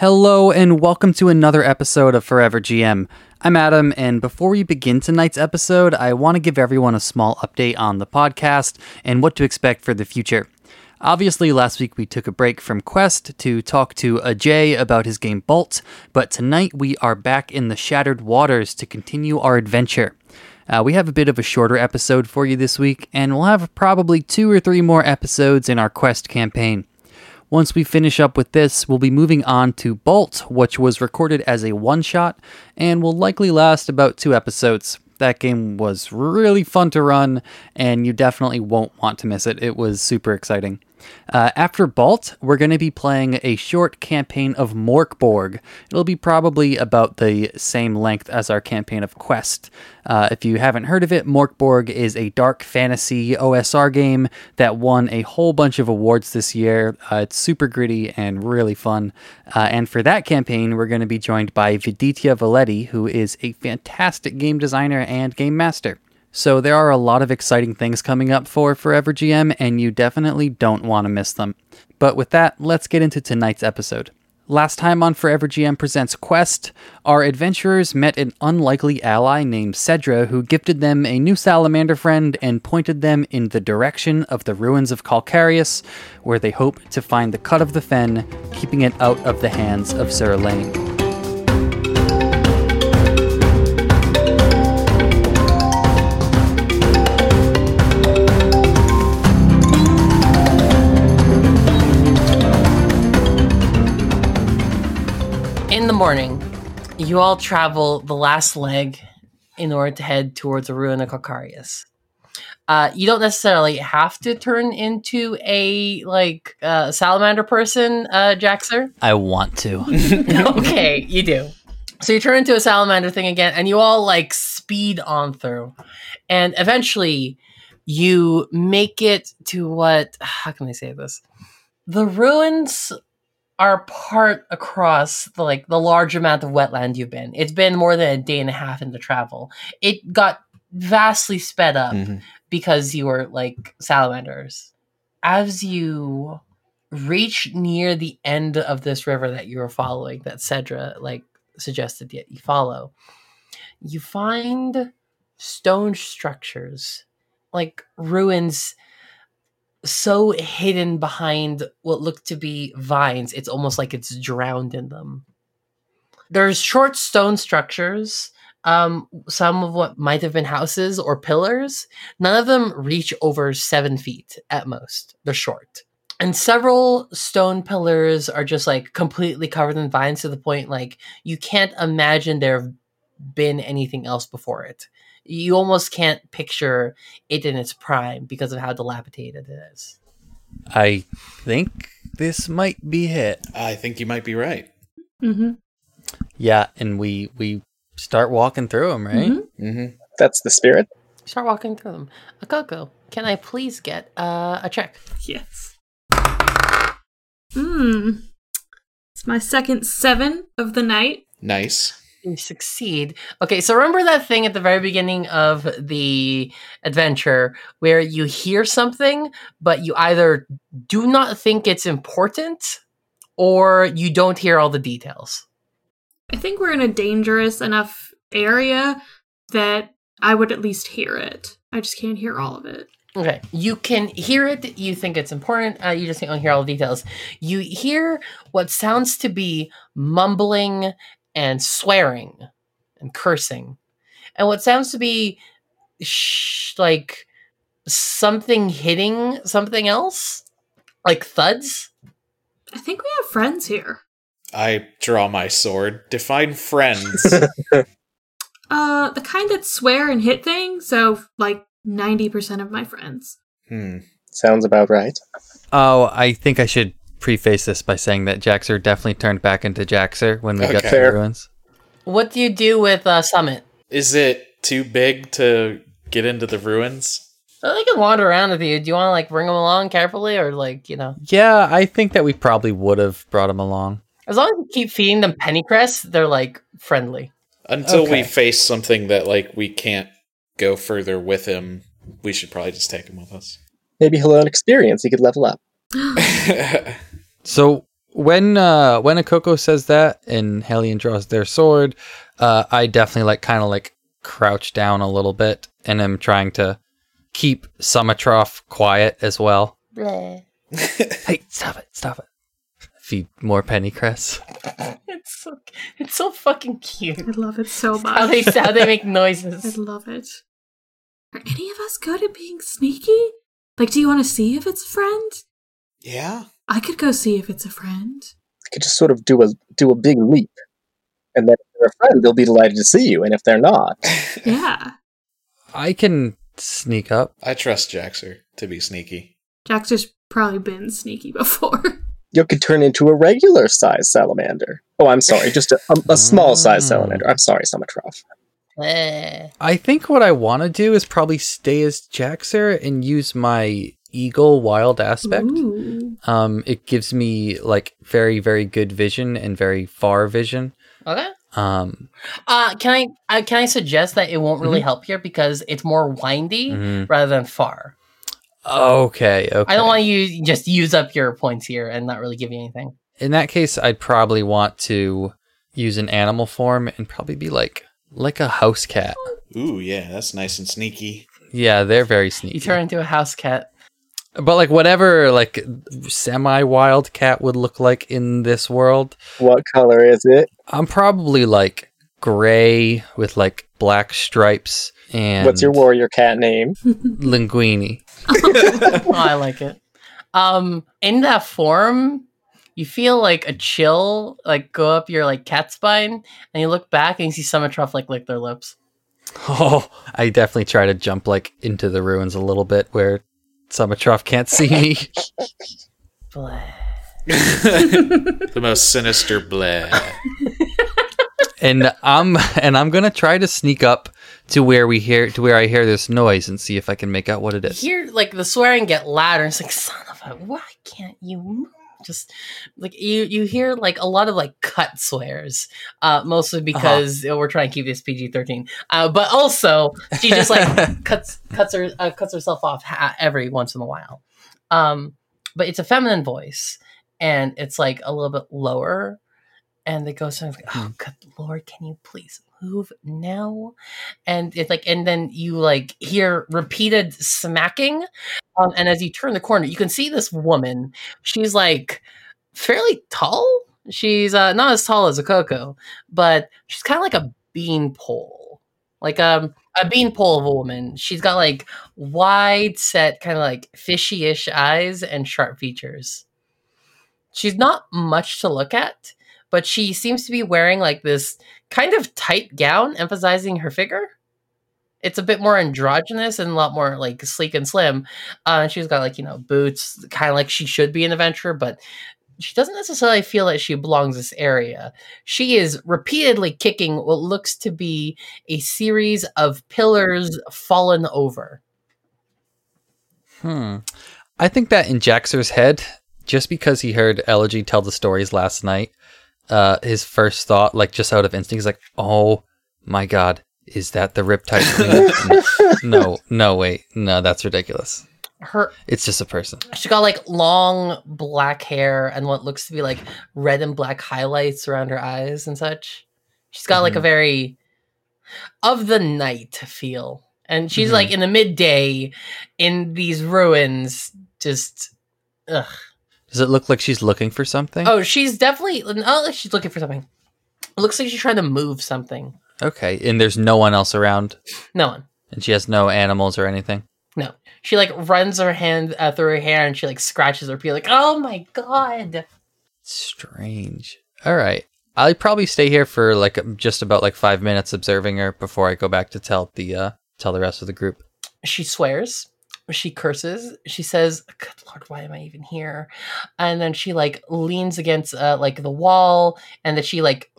Hello, and welcome to another episode of Forever GM. I'm Adam, and before we begin tonight's episode, I want to give everyone a small update on the podcast and what to expect for the future. Obviously, last week we took a break from Quest to talk to Ajay about his game Bolt, but tonight we are back in the Shattered Waters to continue our adventure. Uh, we have a bit of a shorter episode for you this week, and we'll have probably two or three more episodes in our Quest campaign. Once we finish up with this, we'll be moving on to Bolt, which was recorded as a one shot and will likely last about two episodes. That game was really fun to run, and you definitely won't want to miss it. It was super exciting. Uh, after Bolt, we're going to be playing a short campaign of Morkborg. It'll be probably about the same length as our campaign of Quest. Uh, if you haven't heard of it, Morkborg is a dark fantasy OSR game that won a whole bunch of awards this year. Uh, it's super gritty and really fun. Uh, and for that campaign, we're going to be joined by Viditya Valetti, who is a fantastic game designer and game master. So there are a lot of exciting things coming up for Forever GM, and you definitely don't want to miss them. But with that, let's get into tonight's episode. Last time on Forever GM Presents Quest, our adventurers met an unlikely ally named Cedra who gifted them a new salamander friend and pointed them in the direction of the ruins of Calcarius, where they hope to find the cut of the fen, keeping it out of the hands of Sir Elaine. Morning, you all travel the last leg in order to head towards the ruin of Calcarius. Uh, you don't necessarily have to turn into a like uh, salamander person, uh, Jaxer. I want to. okay, you do. So you turn into a salamander thing again, and you all like speed on through, and eventually you make it to what? How can I say this? The ruins are part across the like the large amount of wetland you've been. It's been more than a day and a half into travel. It got vastly sped up Mhm. because you were like salamanders. As you reach near the end of this river that you were following, that Cedra like suggested that you follow, you find stone structures, like ruins so hidden behind what look to be vines, it's almost like it's drowned in them. There's short stone structures, um, some of what might have been houses or pillars. None of them reach over seven feet at most. They're short. And several stone pillars are just like completely covered in vines to the point like you can't imagine there have been anything else before it. You almost can't picture it in its prime because of how dilapidated it is. I think this might be it. I think you might be right. Mm-hmm. Yeah, and we we start walking through them, right? Mhm. hmm That's the spirit. Start walking through them. Akoko, can I please get uh, a check? Yes. Hmm. It's my second seven of the night. Nice. You succeed. Okay, so remember that thing at the very beginning of the adventure where you hear something, but you either do not think it's important or you don't hear all the details. I think we're in a dangerous enough area that I would at least hear it. I just can't hear all of it. Okay, you can hear it. You think it's important. Uh, you just don't hear all the details. You hear what sounds to be mumbling and swearing and cursing, and what sounds to be sh- like something hitting something else, like thuds. I think we have friends here. I draw my sword. Define friends. Uh, the kind that swear and hit things. So, like, 90% of my friends. hmm. Sounds about right. Oh, I think I should preface this by saying that Jaxer definitely turned back into Jaxer when we got to the ruins. What do you do with uh, Summit? Is it too big to get into the ruins? Uh, They can wander around with you. Do you want to like bring them along carefully, or like you know, Yeah, I think that we probably would have brought him along. as long as you keep feeding them pennycress, they're like friendly. Until we face something that like we can't go further with him, we should probably just take him with us. Maybe he'll learn experience. He could level up. So when uh when Akoko says that and Hellion draws their sword, uh I definitely like kind of like crouch down a little bit and I'm trying to keep Summatroff quiet as well. Bleh. Hey, stop it, stop it. Feed more pennycress. It's so it's so fucking cute. I love it so much. How they how they make noises. I love it. Are any of us good at being sneaky? Like, do you want to see if it's a friend? Yeah. I could go see if it's a friend. You could just sort of do a do a big leap, and then if they're a friend, they'll be delighted to see you. And if they're not, Yeah. I can sneak up. I trust Jaxer to be sneaky. Jaxer's probably been sneaky before. you could turn into a regular size salamander. Oh, I'm sorry, just a, a, a small size Mm. salamander. I'm sorry, Summatroff. Bleh. I think what I want to do is probably stay as Jaxer and use my eagle wild aspect. Um, it gives me like very, very good vision and very far vision. Okay. Um, Uh, can I uh, can I suggest that it won't really Mhm. help here because it's more windy mhm. rather than far. Okay, okay. I don't want you to just use up your points here and not really give you anything. In that case, I'd probably want to use an animal form and probably be like like a house cat. Ooh, yeah, that's nice and sneaky. Yeah, they're very sneaky. You turn into a house cat. But like whatever like semi wild cat would look like in this world, What color is it? I'm probably like gray with like black stripes and What's your warrior cat name? linguini. oh, I like it. Um, in that form, you feel like a chill like go up your like cat spine, and you look back and you see Summertruff like lick their lips. Oh, I definitely try to jump like into the ruins a little bit where Summertroff can't see me. Bleh. the most sinister bleh. and I'm and I'm gonna try to sneak up to where we hear to where I hear this noise and see if I can make out what it is. You is. hear like the swearing get louder. It's like son of a why can't you move? Just like you you hear like a lot of like cut swears, uh, mostly because we're trying to keep this PG thirteen. Uh, but also she just like cuts cuts her uh, cuts herself off ha- every once in a while. Um, but it's a feminine voice, and it's like a little bit lower, and it goes something like, "Oh, good lord, can you please move now?" And it's like, and then you like hear repeated smacking, um, and as you turn the corner, you can see this woman. She's like fairly tall. She's uh, not as tall as Akoko, but she's kind of like a bean pole, like um, a bean pole of a woman. She's got like wide set, kind of like fishy-ish eyes and sharp features. She's not much to look at, but she seems to be wearing like this kind of tight gown, emphasizing her figure. It's a bit more androgynous and a lot more like sleek and slim. Uh, she's got like you know boots, kind of like she should be an adventurer, but she doesn't necessarily feel that she belongs this area. She is repeatedly kicking what looks to be a series of pillars fallen over. Hmm. I think that in Jaxer's head, just because he heard Elegy tell the stories last night, uh, his first thought, like just out of instinct, is like, "Oh my god, is that the Riptide Queen?" no, no, wait, no, that's ridiculous. Her It's just a person. She got like long black hair and what looks to be like red and black highlights around her eyes and such. She's got like a Mhm. very of the night feel. And she's Mhm. like in the midday in these ruins, just ugh. Does it look like she's looking for something? Oh, she's definitely not like she's looking for something. It looks like she's trying to move something. okay. And there's no one else around, No one. and she has no animals or anything. No. She like runs her hand uh, through her hair and she like scratches her peel like, oh my god. Strange. All right. I'll probably stay here for like just about like five minutes observing her before I go back to tell the uh tell the rest of the group. she swears she curses she says good lord why am i even here? And then she like leans against uh, like the wall and then she like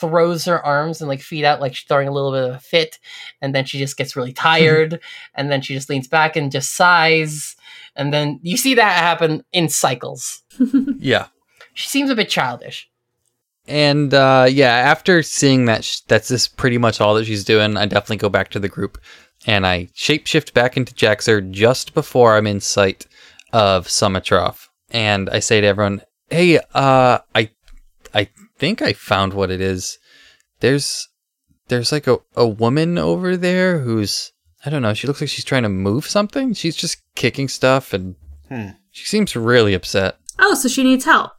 throws her arms and like feet out like she's throwing a little bit of a fit and then she just gets really tired and then she just leans back and just sighs and then you see that happen in cycles. Yeah. she seems a bit childish. And uh, yeah, after seeing that sh- that's just pretty much all that she's doing, I definitely go back to the group and I shapeshift back into Jaxer just before I'm in sight of Summatroff. And I say to everyone, Hey, uh, I, I think I found what it is. There's, there's like a, a woman over there who's, I don't know. She looks like she's trying to move something. She's just kicking stuff, and Hmm. she seems really upset. Oh, so she needs help.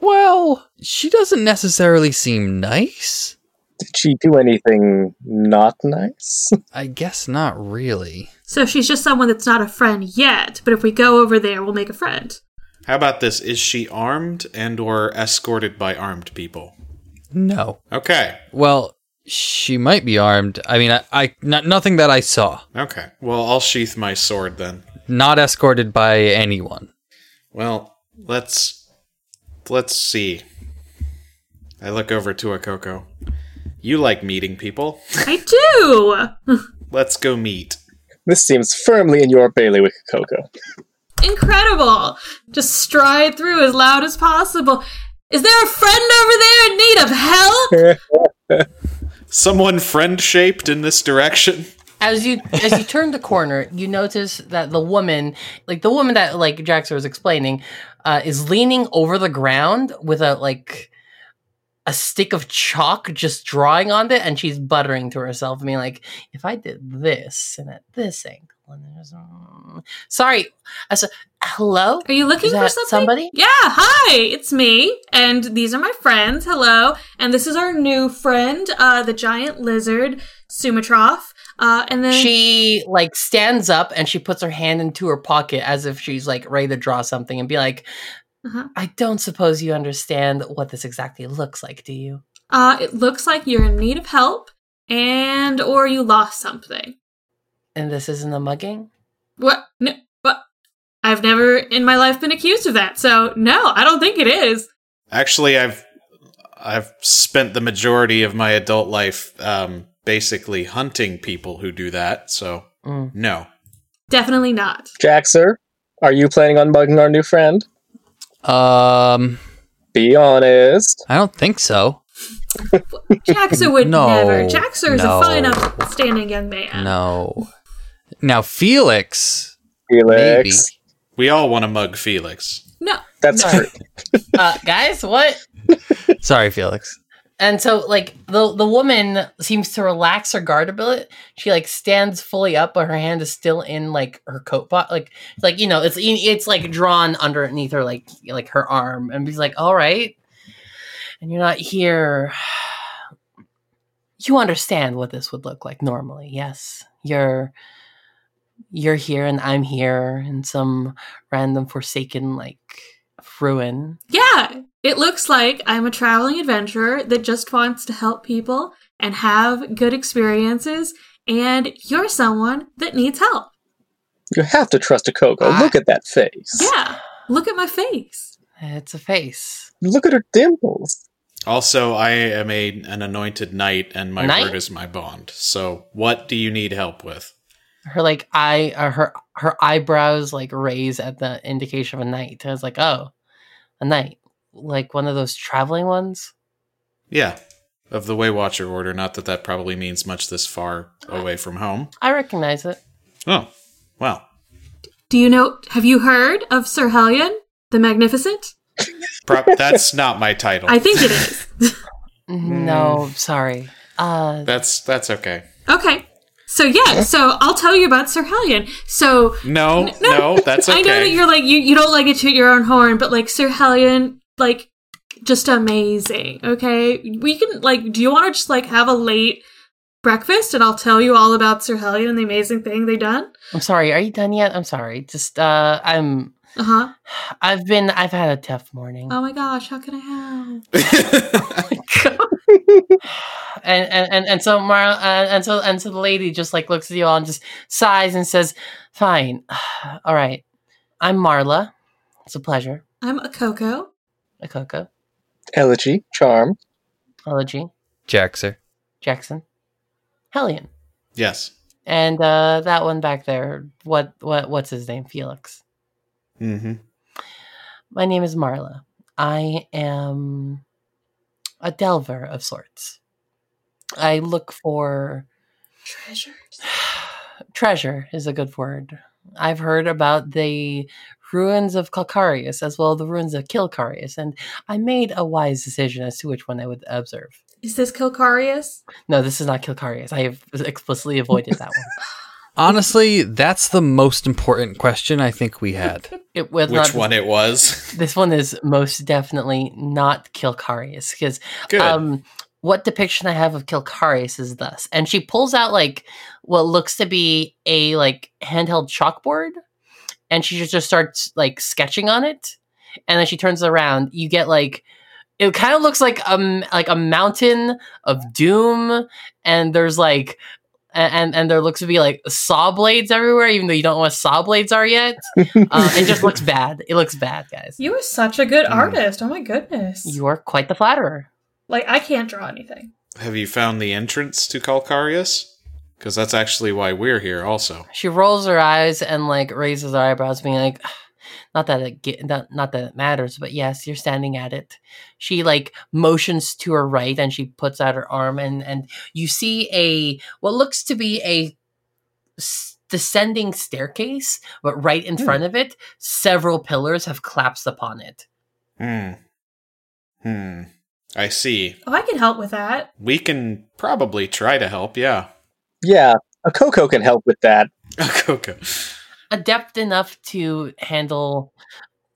Well, she doesn't necessarily seem nice. Did she do anything not nice? I guess not really. So she's just someone that's not a friend yet, but if we go over there, we'll make a friend. How about this? Is she armed and or escorted by armed people? No. Okay. Well, she might be armed. I mean, I, I not, nothing that I saw. Okay. Well, I'll sheath my sword then. Not escorted by anyone. Well, let's let's see. I look over to Akoko. You like meeting people? I do! Let's go meet. This seems firmly in your bailiwick, Coco. Incredible! Just stride through as loud as possible. Is there a friend over there in need of help? Someone friend shaped in this direction. As you as you turn the corner, you notice that the woman, like the woman that like Jaxer was explaining, uh, is leaning over the ground with a like a stick of chalk, just drawing on it, and she's buttering to herself, being like, "If I did this and at this angle, and there's, mm." sorry, I said, hello." Are you looking for something? somebody? Yeah, hi, it's me, and these are my friends. Hello, and this is our new friend, uh, the giant lizard, Sumatroff. Uh, and then She like stands up and she puts her hand into her pocket as if she's like ready to draw something and be like, Uh-huh. I don't suppose you understand what this exactly looks like, do you? uh, it looks like you're in need of help, and or you lost something. And this isn't a mugging? What? No, what? I've never in my life been accused of that, so no, I don't think it is. Actually, I've I've spent the majority of my adult life um, basically hunting people who do that. So Mm. no. Definitely not. Jaxer, are you planning on mugging our new friend? Um, Be honest. I don't think so. Jaxer would No, never. Jaxer is no. a fine, upstanding young man. No. Now, Felix, Felix. We all want to mug Felix. No. That's No. true. Uh, guys, what? Sorry, Felix. And so, like the the woman seems to relax her guard a bit. She like stands fully up, but her hand is still in like her coat pocket. like like you know, it's it's like drawn underneath her, like like her arm, and he's like, "All right," and you're not here. You understand what this would look like normally, yes? You're you're here, and I'm here in some random forsaken like ruin. Yeah, it looks like I'm a traveling adventurer that just wants to help people and have good experiences, and you're someone that needs help. You have to trust Akoko. Ah. Look at that face. Yeah, look at my face. It's a face. Look at her dimples. Also, I am a an anointed knight, and my Knight? word is my bond. So, what do you need help with? her like eye uh, her her eyebrows like raise at the indication of a knight. I was like, oh, a knight, like one of those traveling ones. Yeah, of the Waywatcher order. Not that that probably means much this far away from home. I recognize it. Oh, well, Do you know? Have you heard of Sir Hellion the Magnificent? pro- that's not my title. I think it is. No, sorry. Uh, that's that's okay. okay. So yeah, so I'll tell you about Sir Hellion. So No, no, that's okay. I know that you're like you, you don't like to toot your own horn, but like Sir Hellion, like just amazing. Okay, we can like. Do you want to just like have a late breakfast, and I'll tell you all about Sir Hellion and the amazing thing they done? I'm sorry. Are you done yet? I'm sorry. Just uh, I'm. Uh huh. I've been. I've had a tough morning. Oh my gosh, how can I help? and and and, and so Mar uh, and so and so the lady just like looks at you all and just sighs and says, "Fine, all right. I'm Marla. It's a pleasure. I'm Akoko. A Coco, Elegy, charm. Elegy, Jaxer. Jackson, Hellion, yes. and uh, that one back there. What what what's his name? Felix. Mm-hmm. My name is Marla. I am a delver of sorts. I look for Treasures. treasure is a good word. I've heard about the ruins of Calcarius as well as the ruins of Kilcarius, and I made a wise decision as to which one I would observe. Is this Kilcarius? No, this is not Kilcarius. I have explicitly avoided that one. Honestly, that's the most important question I think we had. It Which not, one it was? This one is most definitely not Kilcarius because um, what depiction I have of Kilcarius is thus, and she pulls out like what looks to be a like handheld chalkboard, and she just just starts like sketching on it, and then she turns it around. You get like it kind of looks like um like a mountain of doom, and there's like. A- And and there looks to be like saw blades everywhere, even though you don't know what saw blades are yet. Uh, it just looks bad. It looks bad, guys. You are such a good Mm. artist. Oh my goodness. You are quite the flatterer. like I can't draw anything. Have you found the entrance to Calcarius? Because that's actually why we're here, also. She rolls her eyes and like raises her eyebrows, being like, "Not that it get, not, not that it matters, but yes, you're standing at it." She like motions to her right and she puts out her arm, and and you see a what looks to be a s- descending staircase, but right in Hmm. front of it, several pillars have collapsed upon it. Hmm. Hmm. I see. Oh, I can help with that. We can probably try to help, yeah. Yeah, Akoko can help with that. Akoko. Adept enough to handle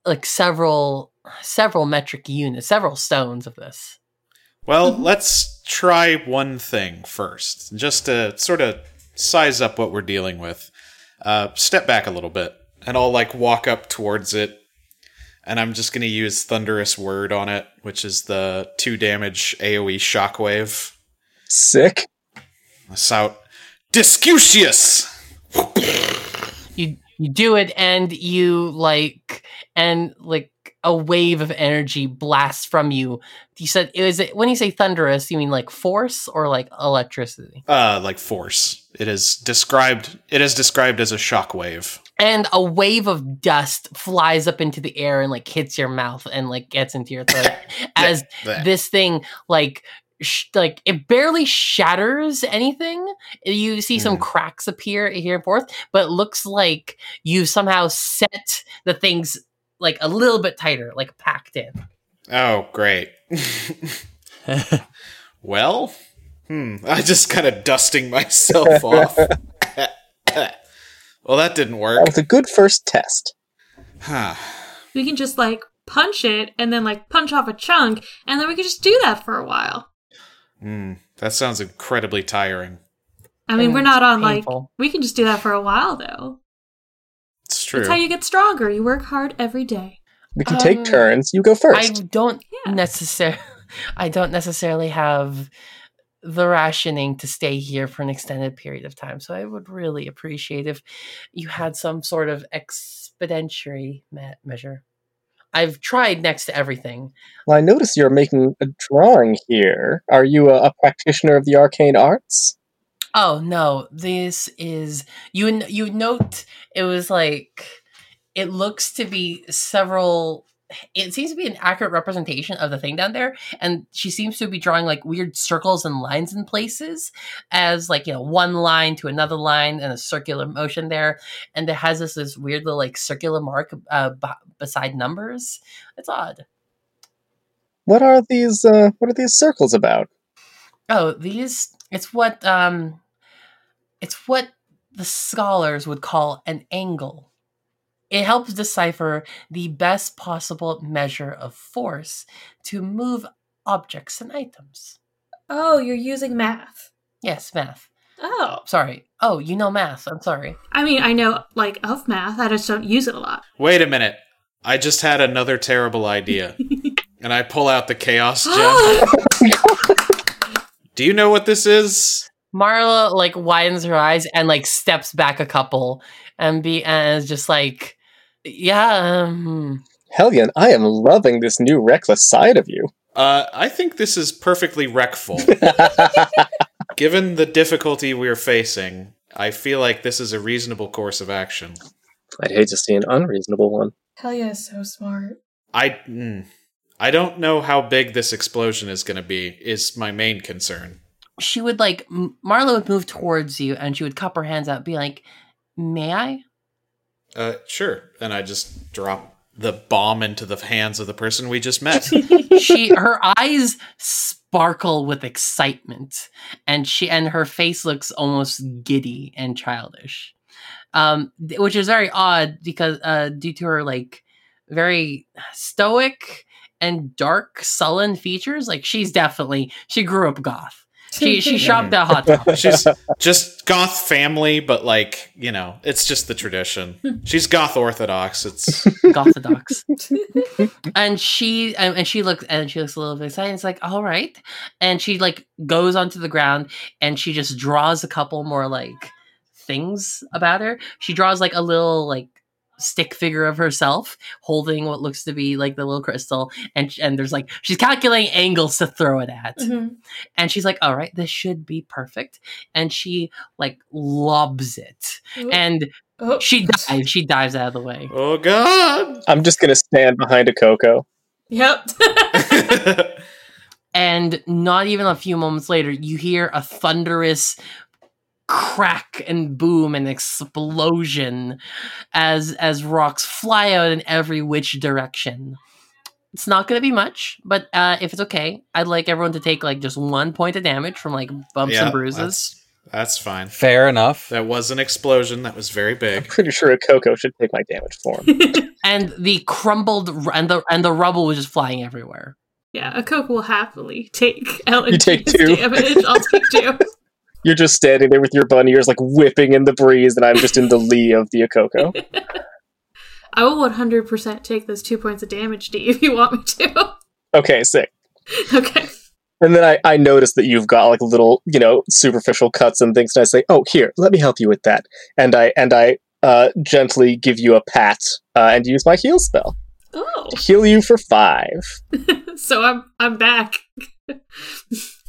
like several several metric units, several stones of this. Well, Mhm. let's try one thing first, just to sort of size up what we're dealing with. Uh, step back a little bit, and I'll like walk up towards it, and I'm just going to use Thunderous Word on it, which is the two damage AoE shockwave. Sick. Shout, Discutius! you you do it and you like and like a wave of energy blasts from you. You said is it when you say thunderous, you mean like force or like electricity? Uh, like force. It is described. It is described as a shock wave. And a wave of dust flies up into the air and like hits your mouth and like gets into your throat as this thing like sh- like it barely shatters anything you see some Hmm. cracks appear here and forth but it looks like you somehow set the things like a little bit tighter like packed in Oh, great. well, hmm. I just kind of dusting myself off. well, that didn't That work. was a good first test. Huh. We can just like punch it and then like punch off a chunk, and then we can just do that for a while. Hmm. That sounds incredibly tiring. I mean, we're not on like we can just do that for a while though. It's true. That's how you get stronger. You work hard every day. We can Um, take turns. You go first. i first. don't Yeah. necessarily i don't necessarily have the rationing to stay here for an extended period of time so i would really appreciate if you had some sort of expeditionary me- measure i've tried next to everything Well, I notice you're making a drawing here. Are you a, a practitioner of the arcane arts? Oh no, this is you. You note it was like it looks to be several. It seems to be an accurate representation of the thing down there, and she seems to be drawing like weird circles and lines in places, as like you know one line to another line and a circular motion there, and it has this this weird little like circular mark uh, b- beside numbers. It's odd. What are these? Uh, what are these circles about? Oh, these it's what um it's what the scholars would call an angle. It helps decipher the best possible measure of force to move objects and items. Oh, you're using math. Yes, math. Oh, Sorry. Oh, you know math. I'm sorry. I mean, I know like of math. I just don't use it a lot. Wait a minute. I just had another terrible idea. and I pull out the chaos gem. Do you know what this is? Marla like widens her eyes and like steps back a couple and be and is just like yeah, um, Hellion, I am loving this new reckless side of you. Uh, I think this is perfectly wreckful. Given the difficulty we're facing, I feel like this is a reasonable course of action. I'd hate to see an unreasonable one. Hellion, is so smart. I mm, I don't know how big this explosion is going to be. Is my main concern. she would like M- Marla would move towards you and she would cup her hands out, and be like, "May I?" Uh, sure. And I just drop the bomb into the hands of the person we just met. she her eyes sparkle with excitement and she and her face looks almost giddy and childish um which is very odd because uh due to her like very stoic and dark sullen features like she's definitely she grew up goth she she shopped at hot topic She's just goth family, but like, you know, it's just the tradition. She's goth orthodox. It's Gothodox. and she and, and she looks and she looks a little bit excited. It's like, all right. And she like goes onto the ground and she just draws a couple more like things about her. She draws like a little like stick figure of herself holding what looks to be like the little crystal and and there's like she's calculating angles to throw it at Mhm. and she's like all right this should be perfect and she like lobs it and Oh. she dives she dives out of the way oh god. I'm just gonna stand behind Akoko. Yep. and not even a few moments later you hear a thunderous crack and boom and explosion as as rocks fly out in every which direction it's not going to be much but uh if it's okay i'd like everyone to take like just one point of damage from like bumps yeah, and bruises That's, that's fine. Fair enough. That was an explosion. That was very I'm big. pretty sure Akoko should take my damage for him. and the crumbled and the and the rubble was just flying everywhere yeah, Akoko will happily take Ellen take two. damage. I'll take two. You're just standing there with your bunny ears like whipping in the breeze, and I'm just in the lee of the Akoko. I will 100% take those two points of damage, D, if you want me to. Okay, sick. okay. And then I, I notice that you've got like little, you know, superficial cuts and things, and I say, "Oh, here, let me help you with that." And I and I uh, gently give you a pat uh, and use my heal spell Oh. to heal you for five. so I'm I'm back.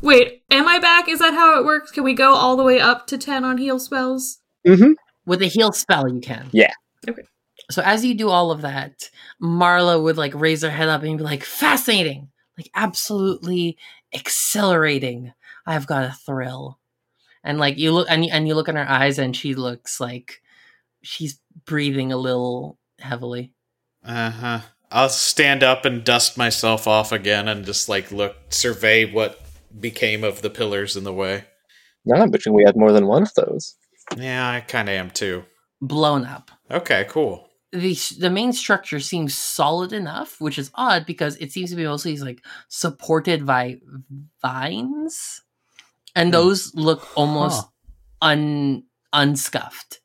Wait, am I back? Is that how it works? Can we go all the way up to 10 on heal spells? Mm-hmm. with a heal spell you can Yeah. Okay. so as you do all of that marla would like raise her head up and be like fascinating like absolutely accelerating. i've got a thrill and like you look and and you look in her eyes and she looks like she's breathing a little heavily Uh huh. I'll stand up and dust myself off again and just like look, survey what became of the pillars in the way. Now I'm wishing we had more than one of those. Yeah, I kind of am too. blown up Okay, cool. the the main structure seems solid enough, which is odd because it seems to be mostly like supported by vines, and Hmm. those look almost Huh. un unscuffed.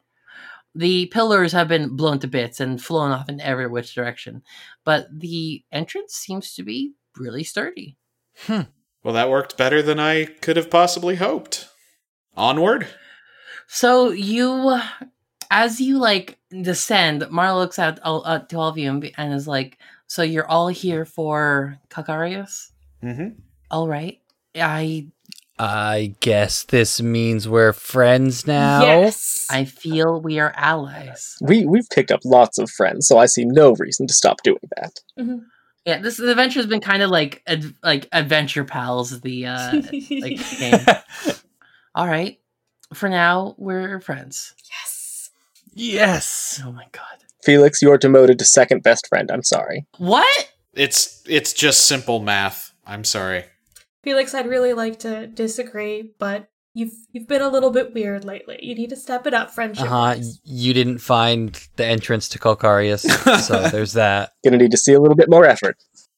The pillars have been blown to bits and flown off in every which direction, but the entrance seems to be really sturdy. Well, that worked better than I could have possibly hoped. Onward. So you, as you like descend, Marla looks at, all, uh, to all of you and, be- and is like, "So you're all here for Calcarius? Mm-hmm. All right. I I guess this means we're friends now. Yes. I feel we are allies. We we've picked up lots of friends, so I see no reason to stop doing that. Yeah, this adventure has been kind of like ad, like Adventure Pals. The uh, like game. All right. For now, we're friends. yes. yes. Oh my god. Felix, you're demoted to second best friend. I'm sorry. What? It's it's just simple math. I'm sorry. Felix, I'd really like to disagree, but you've you've been a little bit weird lately. You need to step it up, friendship. Uh huh. You didn't find the entrance to Calcarius, so there's that. Gonna need to see a little bit more effort.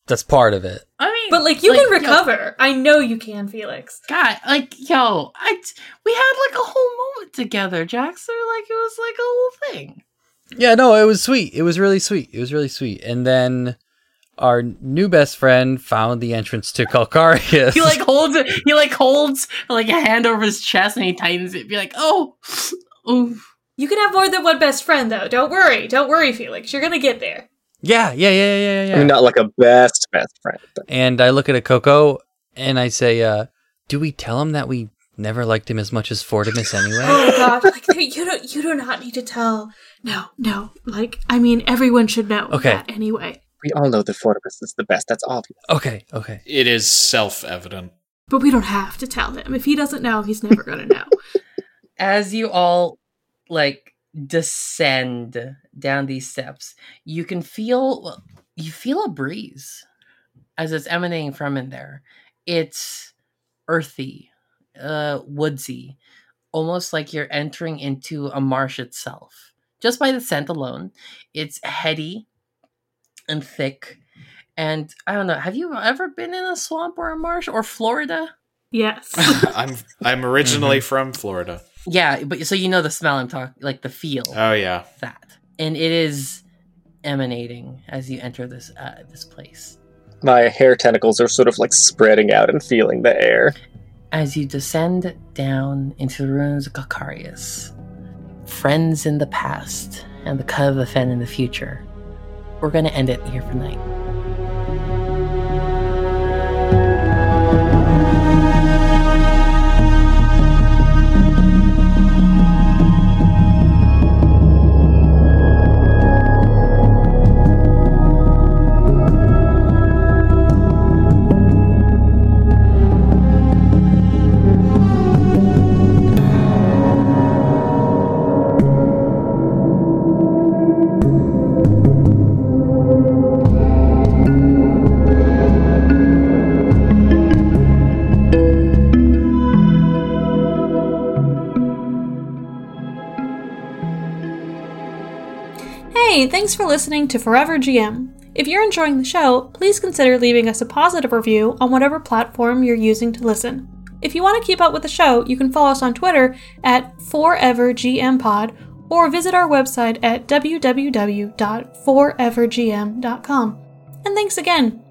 That's part of it. I mean, But like you like, can yo, recover. I know you can, Felix. God, like yo, I we had like a whole moment together, Jackson. Like it was like a whole thing. Yeah, no, it was sweet. It was really sweet. It was really sweet. And then our new best friend found the entrance to Calcarius. He like holds it. He like holds like a hand over his chest and he tightens it. Be like, oh, oh. You can have more than one best friend, though. Don't worry. Don't worry, Felix. You're gonna get there. yeah, yeah, yeah, yeah, yeah. I mean, not like a best best friend. But And I look at Akoko and I say, uh, do we tell him that we never liked him as much as Fortimus anyway? Oh God! Like you don't. You do not need to tell. No, no. Like I mean, everyone should know Okay. that anyway. We all know that Fortibus is the best. That's obvious. okay, okay. It is self-evident. But we don't have to tell him. If he doesn't know, he's never gonna know. As you all like descend down these steps, you can feel you feel a breeze as it's emanating from in there. It's earthy, uh, woodsy, almost like you're entering into a marsh itself. Just by the scent alone, it's heady and thick. And I don't know, have you ever been in a swamp or a marsh or Florida? Yes. I'm I'm originally from Florida. Yeah, but so you know the smell I'm talking, like the feel Oh yeah. that, and it is emanating as you enter this uh, this place. My hair tentacles are sort of like spreading out and feeling the air. As you descend down into the ruins of Calcarius, friends in the past and the cut of the fen in the future, we're going to end it here for night. Hey, thanks for listening to Forever GM. If you're enjoying the show, please consider leaving us a positive review on whatever platform you're using to listen. If you want to keep up with the show, you can follow us on Twitter at ForeverGMPod or visit our website at www.forevergm.com. And thanks again.